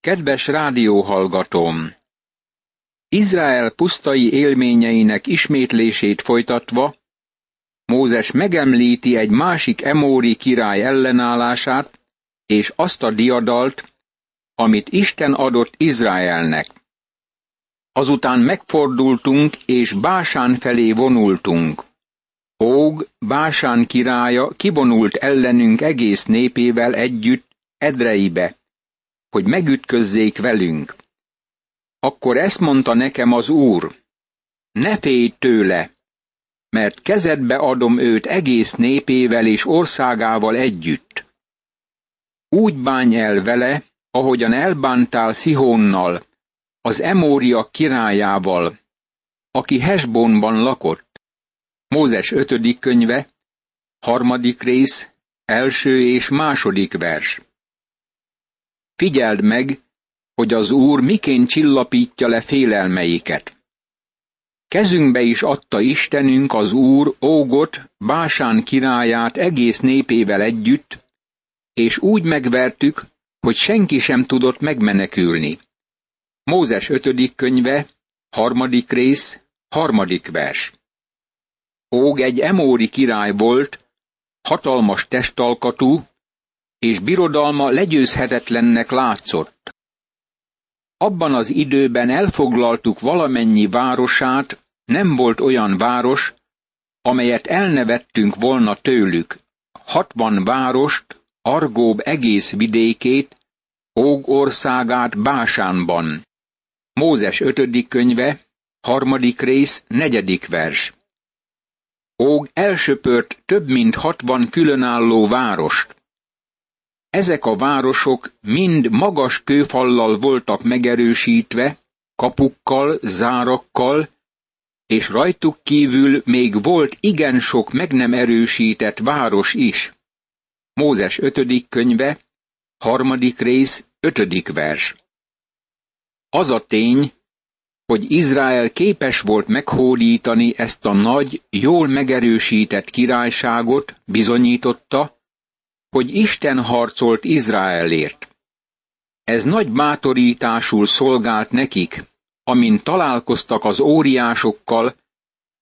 Kedves rádióhallgatóm! Izrael pusztai élményeinek ismétlését folytatva, Mózes megemlíti egy másik emóri király ellenállását, és azt a diadalt, amit Isten adott Izraelnek. Azután megfordultunk, és Básán felé vonultunk. Óg, Básán királya kivonult ellenünk egész népével együtt Edreibe, hogy megütközzék velünk. Akkor ezt mondta nekem az Úr, ne félj tőle, mert kezedbe adom őt egész népével és országával együtt. Úgy bánj el vele, ahogyan elbántál Szihónnal, az Emória királyával, aki Hesbonban lakott. Mózes ötödik könyve, harmadik rész, első és második vers. Figyeld meg, hogy az Úr miként csillapítja le félelmeiket. Kezünkbe is adta Istenünk az Úr Ógot, Básán királyát egész népével együtt, és úgy megvertük, hogy senki sem tudott megmenekülni. Mózes ötödik könyve, harmadik rész, harmadik vers. Óg egy emóri király volt, hatalmas testalkatú, és birodalma legyőzhetetlennek látszott. Abban az időben elfoglaltuk valamennyi városát, nem volt olyan város, amelyet elnevettünk volna tőlük. Hatvan várost, Argób egész vidékét, Óg országát Básánban. Mózes ötödik könyve, harmadik rész, negyedik vers. Óg elsöpört több mint hatvan különálló várost. Ezek a városok mind magas kőfallal voltak megerősítve, kapukkal, zárakkal, és rajtuk kívül még volt igen sok meg nem erősített város is. Mózes ötödik könyve, harmadik rész, ötödik vers. Az a tény, hogy Izrael képes volt meghódítani ezt a nagy, jól megerősített királyságot, bizonyította, hogy Isten harcolt Izraelért. Ez nagy bátorításul szolgált nekik, amint találkoztak az óriásokkal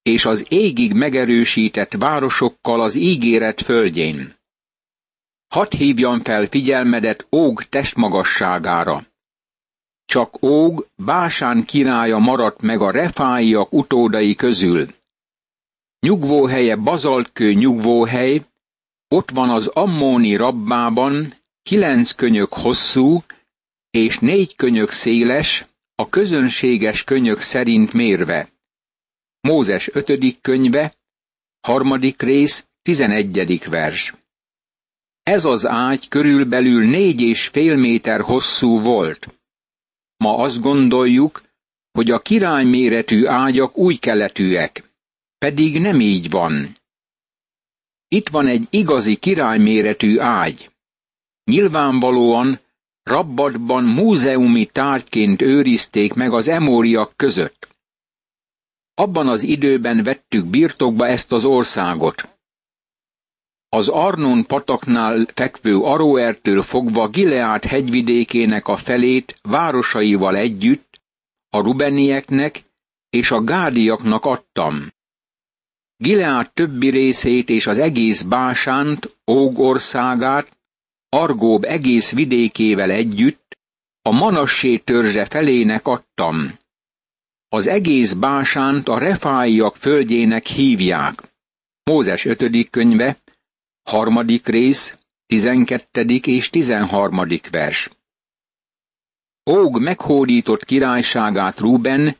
és az égig megerősített városokkal az ígéret földjén. Hadd hívjam fel figyelmedet Óg testmagasságára. Csak Óg Básán királya maradt meg a refáiak utódai közül. Nyugvóhelye bazaltkő nyugvóhely, ott van az Ammóni rabbában, kilenc könyök hosszú, és négy könyök széles, a közönséges könyök szerint mérve. Mózes ötödik könyve, harmadik rész, tizenegyedik vers. Ez az ágy körülbelül négy és fél méter hosszú volt. Ma azt gondoljuk, hogy a király méretű ágyak új keletűek. Pedig nem így van. Itt van egy igazi királyméretű ágy. Nyilvánvalóan Rabbadban múzeumi tárgyként őrizték meg az emóriak között. Abban az időben vettük birtokba ezt az országot. Az Arnon pataknál fekvő Aroertől fogva Gileát hegyvidékének a felét városaival együtt a rubenieknek és a gádiaknak adtam. Gileát többi részét és az egész Básánt, Ógországát, Argób egész vidékével együtt a Manassé törzse felének adtam. Az egész Básánt a refáiak földjének hívják. Mózes ötödik könyve, harmadik rész, tizenkettedik és tizenharmadik vers. Óg meghódított királyságát Ruben,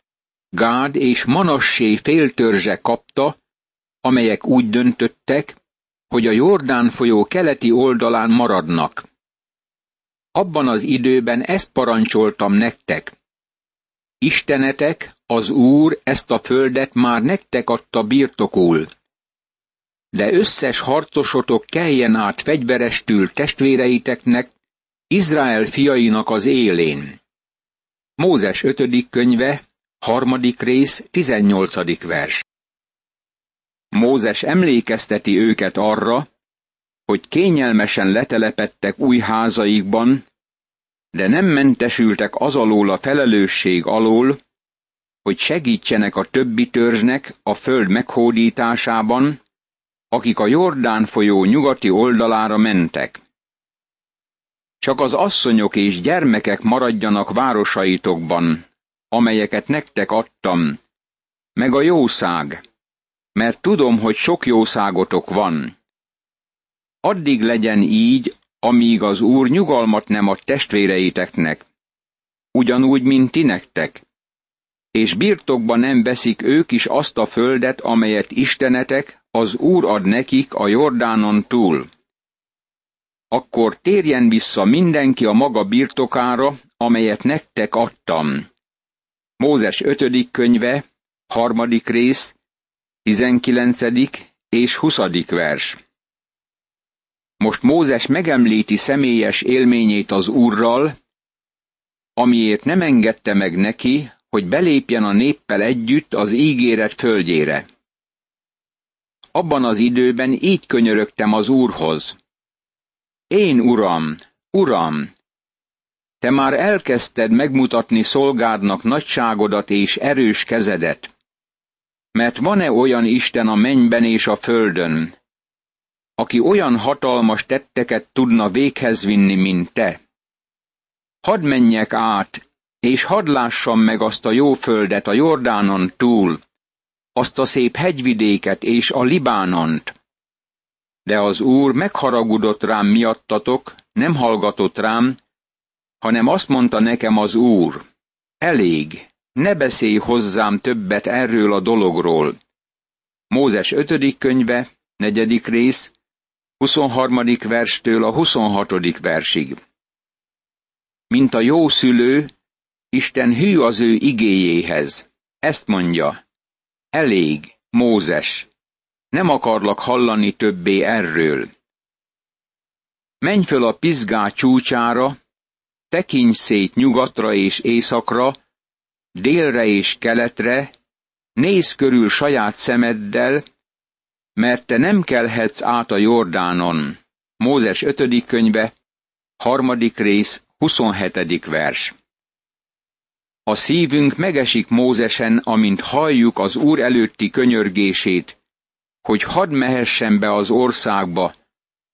Gád és Manassé féltörzse kapta, amelyek úgy döntöttek, hogy a Jordán folyó keleti oldalán maradnak. Abban az időben ezt parancsoltam nektek. Istenetek, az Úr ezt a földet már nektek adta birtokul. De összes harcosotok keljen át fegyverestül testvéreiteknek, Izrael fiainak az élén. Mózes ötödik könyve, harmadik rész, tizennyolcadik vers. Mózes emlékezteti őket arra, hogy kényelmesen letelepettek új házaikban, de nem mentesültek az alól a felelősség alól, hogy segítsenek a többi törzsnek a föld meghódításában, akik a Jordán folyó nyugati oldalára mentek. Csak az asszonyok és gyermekek maradjanak városaitokban, amelyeket nektek adtam, meg a jószág, mert tudom, hogy sok jószágotok van. Addig legyen így, amíg az Úr nyugalmat nem ad testvéreiteknek, ugyanúgy, mint ti nektek, és birtokba nem veszik ők is azt a földet, amelyet Istenetek, az Úr ad nekik a Jordánon túl. Akkor térjen vissza mindenki a maga birtokára, amelyet nektek adtam. Mózes 5. könyve, harmadik rész, 19. és 20. vers. Most Mózes megemlíti személyes élményét az Úrral, amiért nem engedte meg neki, hogy belépjen a néppel együtt az ígéret földjére. Abban az időben így könyörögtem az Úrhoz. Én, Uram, Uram, te már elkezdted megmutatni szolgádnak nagyságodat és erős kezedet. Mert van-e olyan Isten a mennyben és a földön, aki olyan hatalmas tetteket tudna véghez vinni, mint te? Hadd menjek át, és hadd lássam meg azt a jó földet a Jordánon túl, azt a szép hegyvidéket és a Libánont. De az Úr megharagudott rám miattatok, nem hallgatott rám, hanem azt mondta nekem az Úr, elég, ne beszélj hozzám többet erről a dologról. Mózes 5. könyve, 4. rész, 23. verstől a 26. versig. Mint a jó szülő, Isten hű az ő igéjéhez. Ezt mondja, elég, Mózes, nem akarlak hallani többé erről. Menj föl a pizgá csúcsára, tekints szét nyugatra és északra, délre és keletre, nézz körül saját szemeddel, mert te nem kelhetsz át a Jordánon. Mózes 5. könyve, harmadik rész, 27. vers. A szívünk megesik Mózesen, amint halljuk az Úr előtti könyörgését, hogy hadd mehessen be az országba,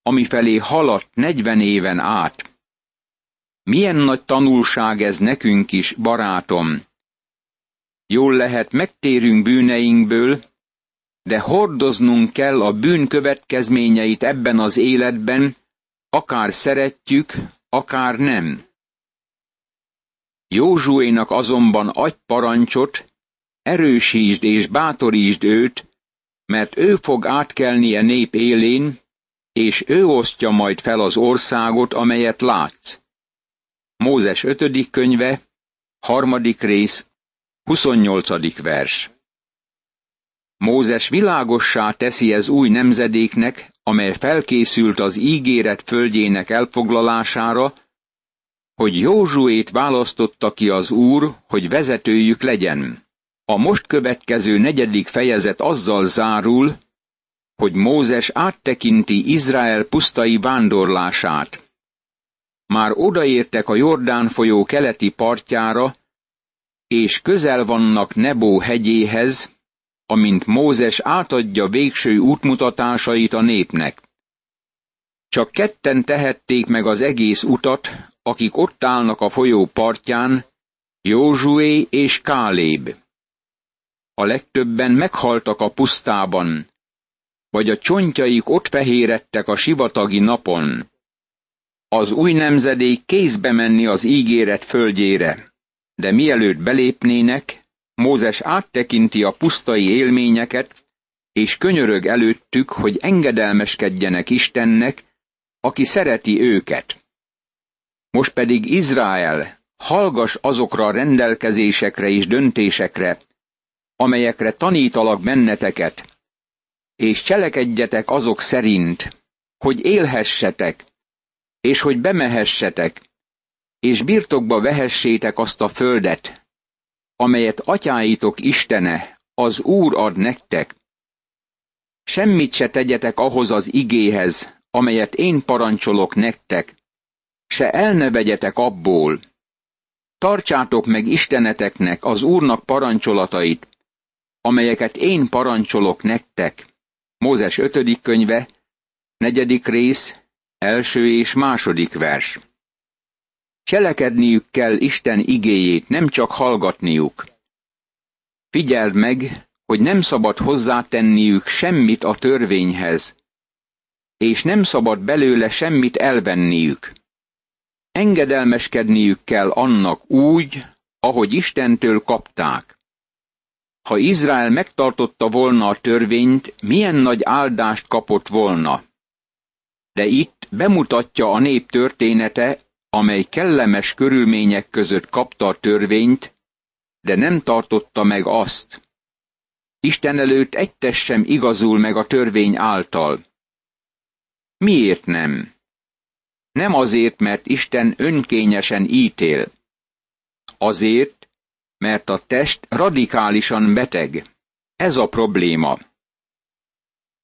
amifelé haladt negyven éven át. Milyen nagy tanulság ez nekünk is, barátom! Jól lehet, megtérünk bűneinkből, de hordoznunk kell a bűn következményeit ebben az életben, akár szeretjük, akár nem. Józsuénak azonban adj parancsot, erősítsd és bátorítsd őt, mert ő fog átkelnie nép élén, és ő osztja majd fel az országot, amelyet látsz. Mózes 5. könyve, harmadik rész, 28. vers. Mózes világossá teszi ez új nemzedéknek, amely felkészült az ígéret földjének elfoglalására, hogy Józsuét választotta ki az Úr, hogy vezetőjük legyen. A most következő negyedik fejezet azzal zárul, hogy Mózes áttekinti Izrael pusztai vándorlását. Már odaértek a Jordán folyó keleti partjára, és közel vannak Nebó hegyéhez, amint Mózes átadja végső útmutatásait a népnek. Csak ketten tehették meg az egész utat, akik ott állnak a folyó partján, Józsué és Káléb. A legtöbben meghaltak a pusztában, vagy a csontjaik ott fehérettek a sivatagi napon. Az új nemzedék kézbe menni az ígéret földjére, de mielőtt belépnének, Mózes áttekinti a pusztai élményeket, és könyörög előttük, hogy engedelmeskedjenek Istennek, aki szereti őket. Most pedig Izrael, hallgass azokra a rendelkezésekre és döntésekre, amelyekre tanítalak benneteket, és cselekedjetek azok szerint, hogy élhessetek, és hogy bemehessetek, és birtokba vehessétek azt a földet, amelyet atyáitok Istene, az Úr ad nektek. Semmit se tegyetek ahhoz az igéhez, amelyet én parancsolok nektek, se el ne vegyetek abból. Tartsátok meg Isteneteknek az Úrnak parancsolatait, amelyeket én parancsolok nektek. Mózes 5. könyve, negyedik rész, első és második vers. Cselekedniük kell Isten igéjét, nem csak hallgatniuk. Figyeld meg, hogy nem szabad hozzátenniük semmit a törvényhez, és nem szabad belőle semmit elvenniük. Engedelmeskedniük kell annak úgy, ahogy Istentől kapták. Ha Izrael megtartotta volna a törvényt, milyen nagy áldást kapott volna. De itt bemutatja a nép története, amely kellemes körülmények között kapta a törvényt, de nem tartotta meg azt. Isten előtt egytes sem igazul meg a törvény által. Miért nem? Nem azért, mert Isten önkényesen ítél. Azért, mert a test radikálisan beteg. Ez a probléma.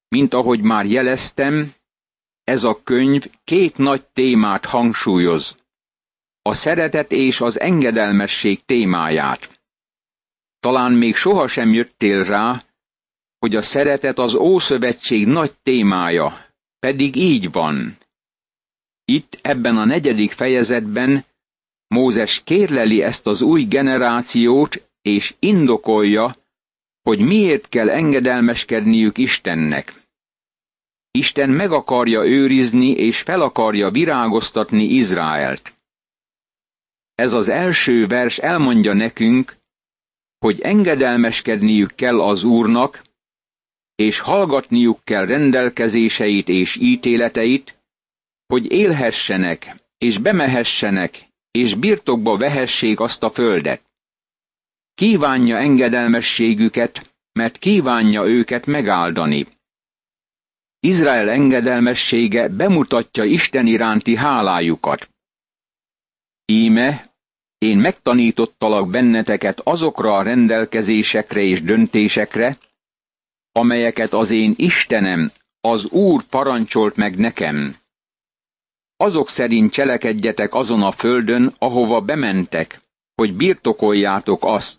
Mint ahogy már jeleztem, ez a könyv két nagy témát hangsúlyoz. A szeretet és az engedelmesség témáját. Talán még sohasem jöttél rá, hogy a szeretet az Ószövetség nagy témája, pedig így van. Itt ebben a negyedik fejezetben Mózes kérleli ezt az új generációt, és indokolja, hogy miért kell engedelmeskedniük Istennek. Isten meg akarja őrizni és fel akarja virágoztatni Izraelt. Ez az első vers elmondja nekünk, hogy engedelmeskedniük kell az Úrnak, és hallgatniuk kell rendelkezéseit és ítéleteit, hogy élhessenek, és bemehessenek, és birtokba vehessék azt a földet. Kívánja engedelmességüket, mert kívánja őket megáldani. Izrael engedelmessége bemutatja Isten iránti hálájukat. Íme, én megtanítottalak benneteket azokra a rendelkezésekre és döntésekre, amelyeket az én Istenem, az Úr parancsolt meg nekem. Azok szerint cselekedjetek azon a földön, ahova bementek, hogy birtokoljátok azt.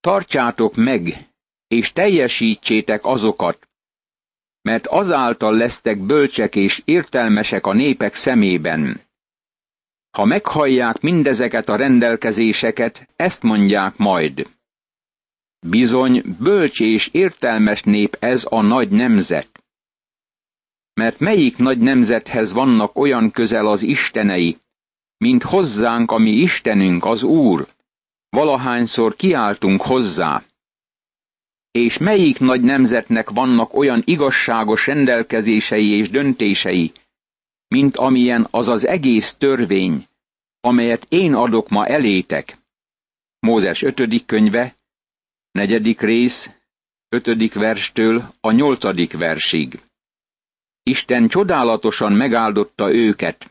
Tartsátok meg, és teljesítsétek azokat, mert azáltal lesztek bölcsek és értelmesek a népek szemében. Ha meghallják mindezeket a rendelkezéseket, ezt mondják majd. Bizony, bölcs és értelmes nép ez a nagy nemzet. Mert melyik nagy nemzethez vannak olyan közel az istenei, mint hozzánk, ami Istenünk, az Úr, valahányszor kiáltunk hozzá. És melyik nagy nemzetnek vannak olyan igazságos rendelkezései és döntései, mint amilyen az az egész törvény, amelyet én adok ma elétek. Mózes 5. könyve, negyedik rész, ötödik verstől a nyolcadik versig. Isten csodálatosan megáldotta őket,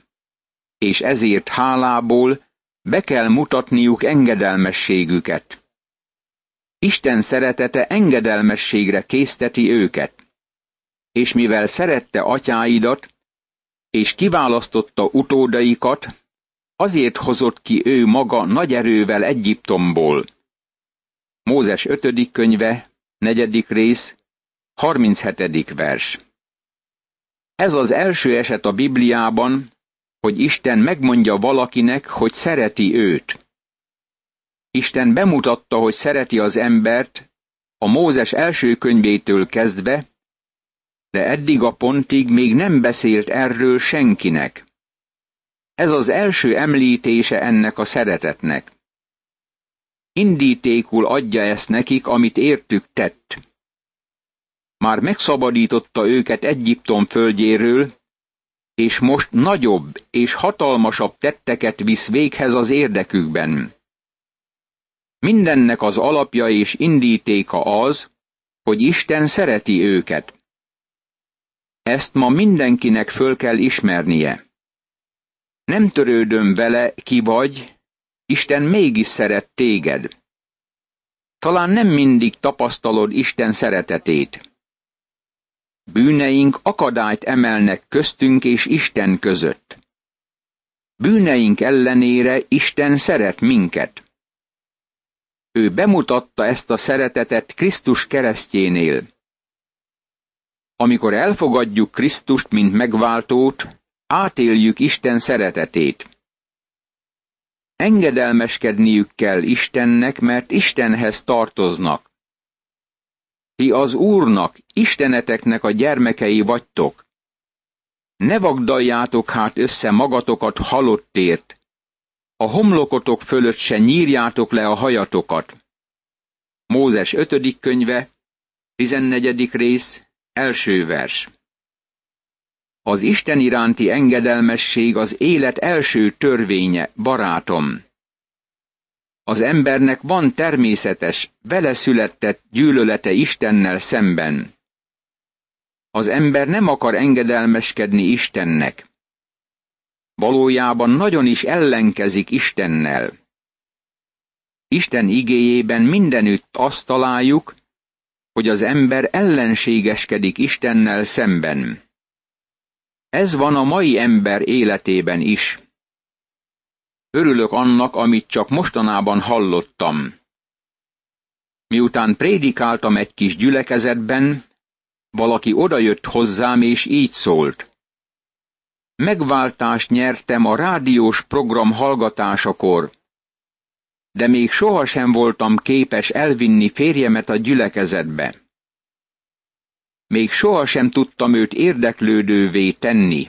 és ezért hálából be kell mutatniuk engedelmességüket. Isten szeretete engedelmességre készteti őket, és mivel szerette atyáidat, és kiválasztotta utódaikat, azért hozott ki ő maga nagy erővel Egyiptomból. Mózes 5. könyve, negyedik rész, 37. vers. Ez az első eset a Bibliában, hogy Isten megmondja valakinek, hogy szereti őt. Isten bemutatta, hogy szereti az embert, a Mózes első könyvétől kezdve, de eddig a pontig még nem beszélt erről senkinek. Ez az első említése ennek a szeretetnek. Indítékul adja ezt nekik, amit értük tett. Már megszabadította őket Egyiptom földjéről, és most nagyobb és hatalmasabb tetteket visz véghez az érdekükben. Mindennek az alapja és indítéka az, hogy Isten szereti őket. Ezt ma mindenkinek föl kell ismernie. Nem törődöm vele, ki vagy, Isten mégis szeret téged. Talán nem mindig tapasztalod Isten szeretetét. Bűneink akadályt emelnek köztünk és Isten között. Bűneink ellenére Isten szeret minket. Ő bemutatta ezt a szeretetet Krisztus keresztjénél. Amikor elfogadjuk Krisztust, mint megváltót, átéljük Isten szeretetét. Engedelmeskedniük kell Istennek, mert Istenhez tartoznak. Ti az Úrnak, Isteneteknek a gyermekei vagytok. Ne vagdaljátok hát össze magatokat halottért, a homlokotok fölött se nyírjátok le a hajatokat. Mózes 5. könyve, 14. rész, első vers. Az Isten iránti engedelmesség az élet első törvénye, barátom. Az embernek van természetes, vele született gyűlölete Istennel szemben. Az ember nem akar engedelmeskedni Istennek. Valójában nagyon is ellenkezik Istennel. Isten igéjében mindenütt azt találjuk, hogy az ember ellenségeskedik Istennel szemben. Ez van a mai ember életében is. Örülök annak, amit csak mostanában hallottam. Miután prédikáltam egy kis gyülekezetben, valaki odajött hozzám, és így szólt. Megváltást nyertem a rádiós program hallgatásakor, de még sohasem voltam képes elvinni férjemet a gyülekezetbe. Még sohasem tudtam őt érdeklődővé tenni,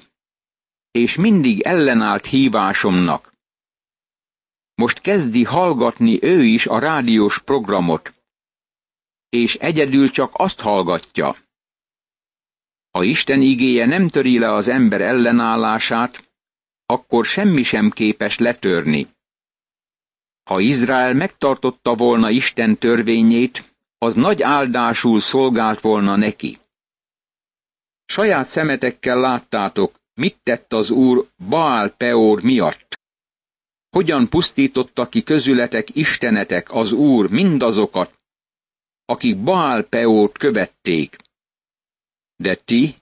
és mindig ellenállt hívásomnak. Most kezdi hallgatni ő is a rádiós programot, és egyedül csak azt hallgatja. Ha Isten igéje nem töri le az ember ellenállását, akkor semmi sem képes letörni. Ha Izrael megtartotta volna Isten törvényét, az nagy áldásul szolgált volna neki. Saját szemetekkel láttátok, mit tett az Úr Baál Peor miatt. Hogyan pusztította ki közületek istenetek az Úr mindazokat, akik Baál Peort követték. De ti,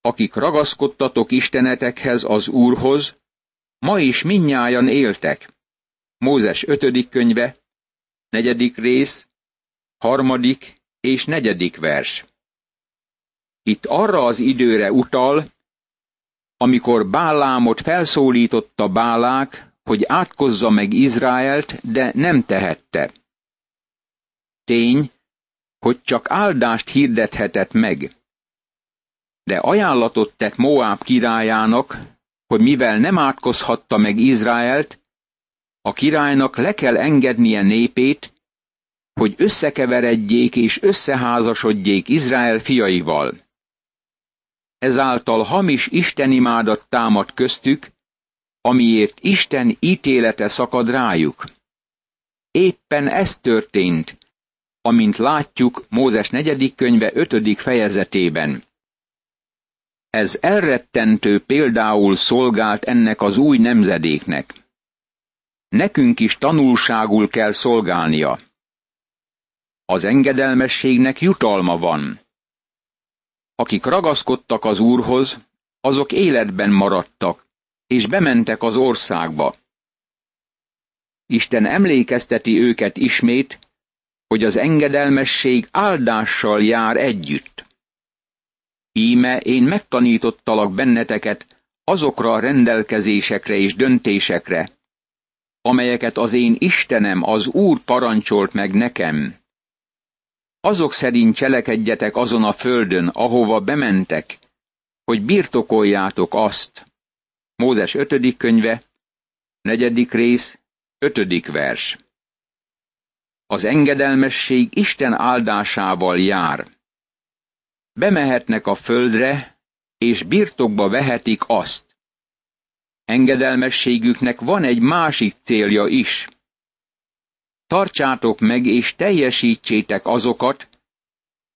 akik ragaszkodtatok istenetekhez az Úrhoz, ma is minnyájan éltek. Mózes ötödik könyve, negyedik rész, harmadik és negyedik vers. Itt arra az időre utal, amikor Bálámot felszólította Bálák, hogy átkozza meg Izraelt, de nem tehette. Tény, hogy csak áldást hirdethetett meg. De ajánlatot tett Moab királyának, hogy mivel nem átkozhatta meg Izraelt, a királynak le kell engednie népét, hogy összekeveredjék és összeházasodjék Izrael fiaival. Ezáltal hamis istenimádat támad köztük, amiért Isten ítélete szakad rájuk. Éppen ez történt, amint látjuk Mózes negyedik könyve ötödik fejezetében. Ez elrettentő például szolgált ennek az új nemzedéknek. Nekünk is tanulságul kell szolgálnia. Az engedelmességnek jutalma van. Akik ragaszkodtak az Úrhoz, azok életben maradtak, és bementek az országba. Isten emlékezteti őket ismét, hogy az engedelmesség áldással jár együtt. Íme én megtanítottalak benneteket azokra a rendelkezésekre és döntésekre, amelyeket az én Istenem, az Úr parancsolt meg nekem. Azok szerint cselekedjetek azon a földön, ahova bementek, hogy birtokoljátok azt. Mózes 5. könyve, negyedik rész, ötödik vers. Az engedelmesség Isten áldásával jár. Bemehetnek a földre, és birtokba vehetik azt. Engedelmességüknek van egy másik célja is. Tartsátok meg és teljesítsétek azokat,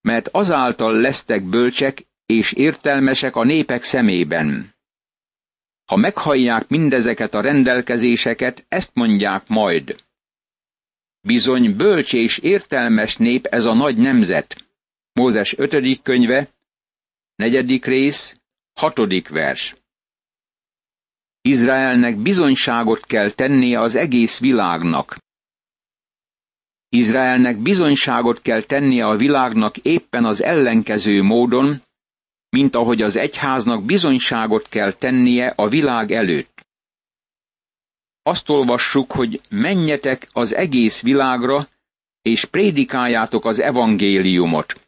mert azáltal lesztek bölcsek és értelmesek a népek szemében. Ha meghallják mindezeket a rendelkezéseket, ezt mondják majd. Bizony bölcs és értelmes nép ez a nagy nemzet. Mózes 5. könyve, negyedik rész, hatodik vers. Izraelnek bizonyságot kell tennie az egész világnak. Izraelnek bizonyságot kell tennie a világnak éppen az ellenkező módon, mint ahogy az egyháznak bizonyságot kell tennie a világ előtt. Azt olvassuk, hogy menjetek az egész világra, és prédikáljátok az evangéliumot.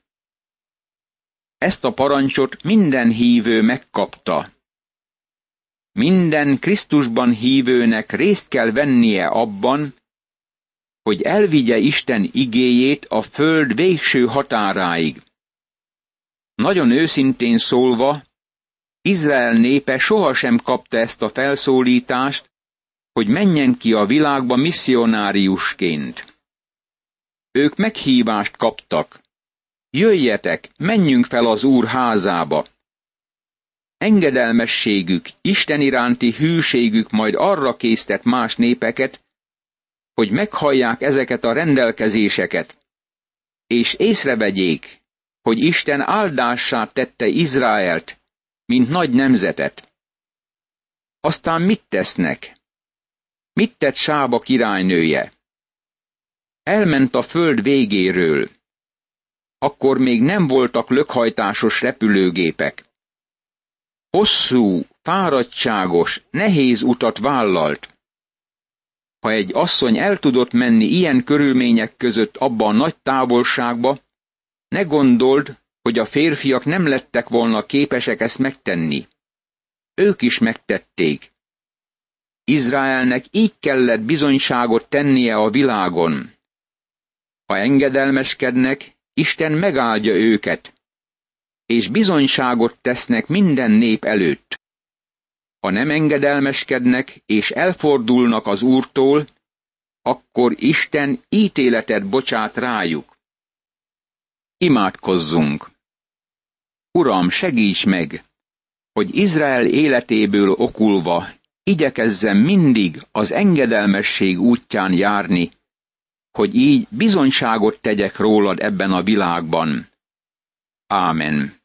Ezt a parancsot minden hívő megkapta. Minden Krisztusban hívőnek részt kell vennie abban, hogy elvigye Isten igéjét a föld végső határáig. Nagyon őszintén szólva, Izrael népe sohasem kapta ezt a felszólítást, hogy menjen ki a világba misszionáriusként. Ők meghívást kaptak. Jöjjetek, menjünk fel az Úr házába. Engedelmességük, Isten iránti hűségük majd arra késztet más népeket, hogy meghallják ezeket a rendelkezéseket, és észrevegyék, hogy Isten áldássá tette Izraelt, mint nagy nemzetet. Aztán mit tesznek? Mit tett Sába királynője? Elment a föld végéről. Akkor még nem voltak lökhajtásos repülőgépek. Hosszú, fáradtságos, nehéz utat vállalt. Ha egy asszony el tudott menni ilyen körülmények között abba a nagy távolságba, ne gondold, hogy a férfiak nem lettek volna képesek ezt megtenni. Ők is megtették. Izraelnek így kellett bizonyságot tennie a világon. Ha engedelmeskednek, Isten megáldja őket, és bizonyságot tesznek minden nép előtt. Ha nem engedelmeskednek és elfordulnak az Úrtól, akkor Isten ítéletet bocsát rájuk. Imádkozzunk! Uram, segíts meg, hogy Izrael életéből okulva igyekezzem mindig az engedelmesség útján járni, hogy így bizonyságot tegyek rólad ebben a világban. Ámen.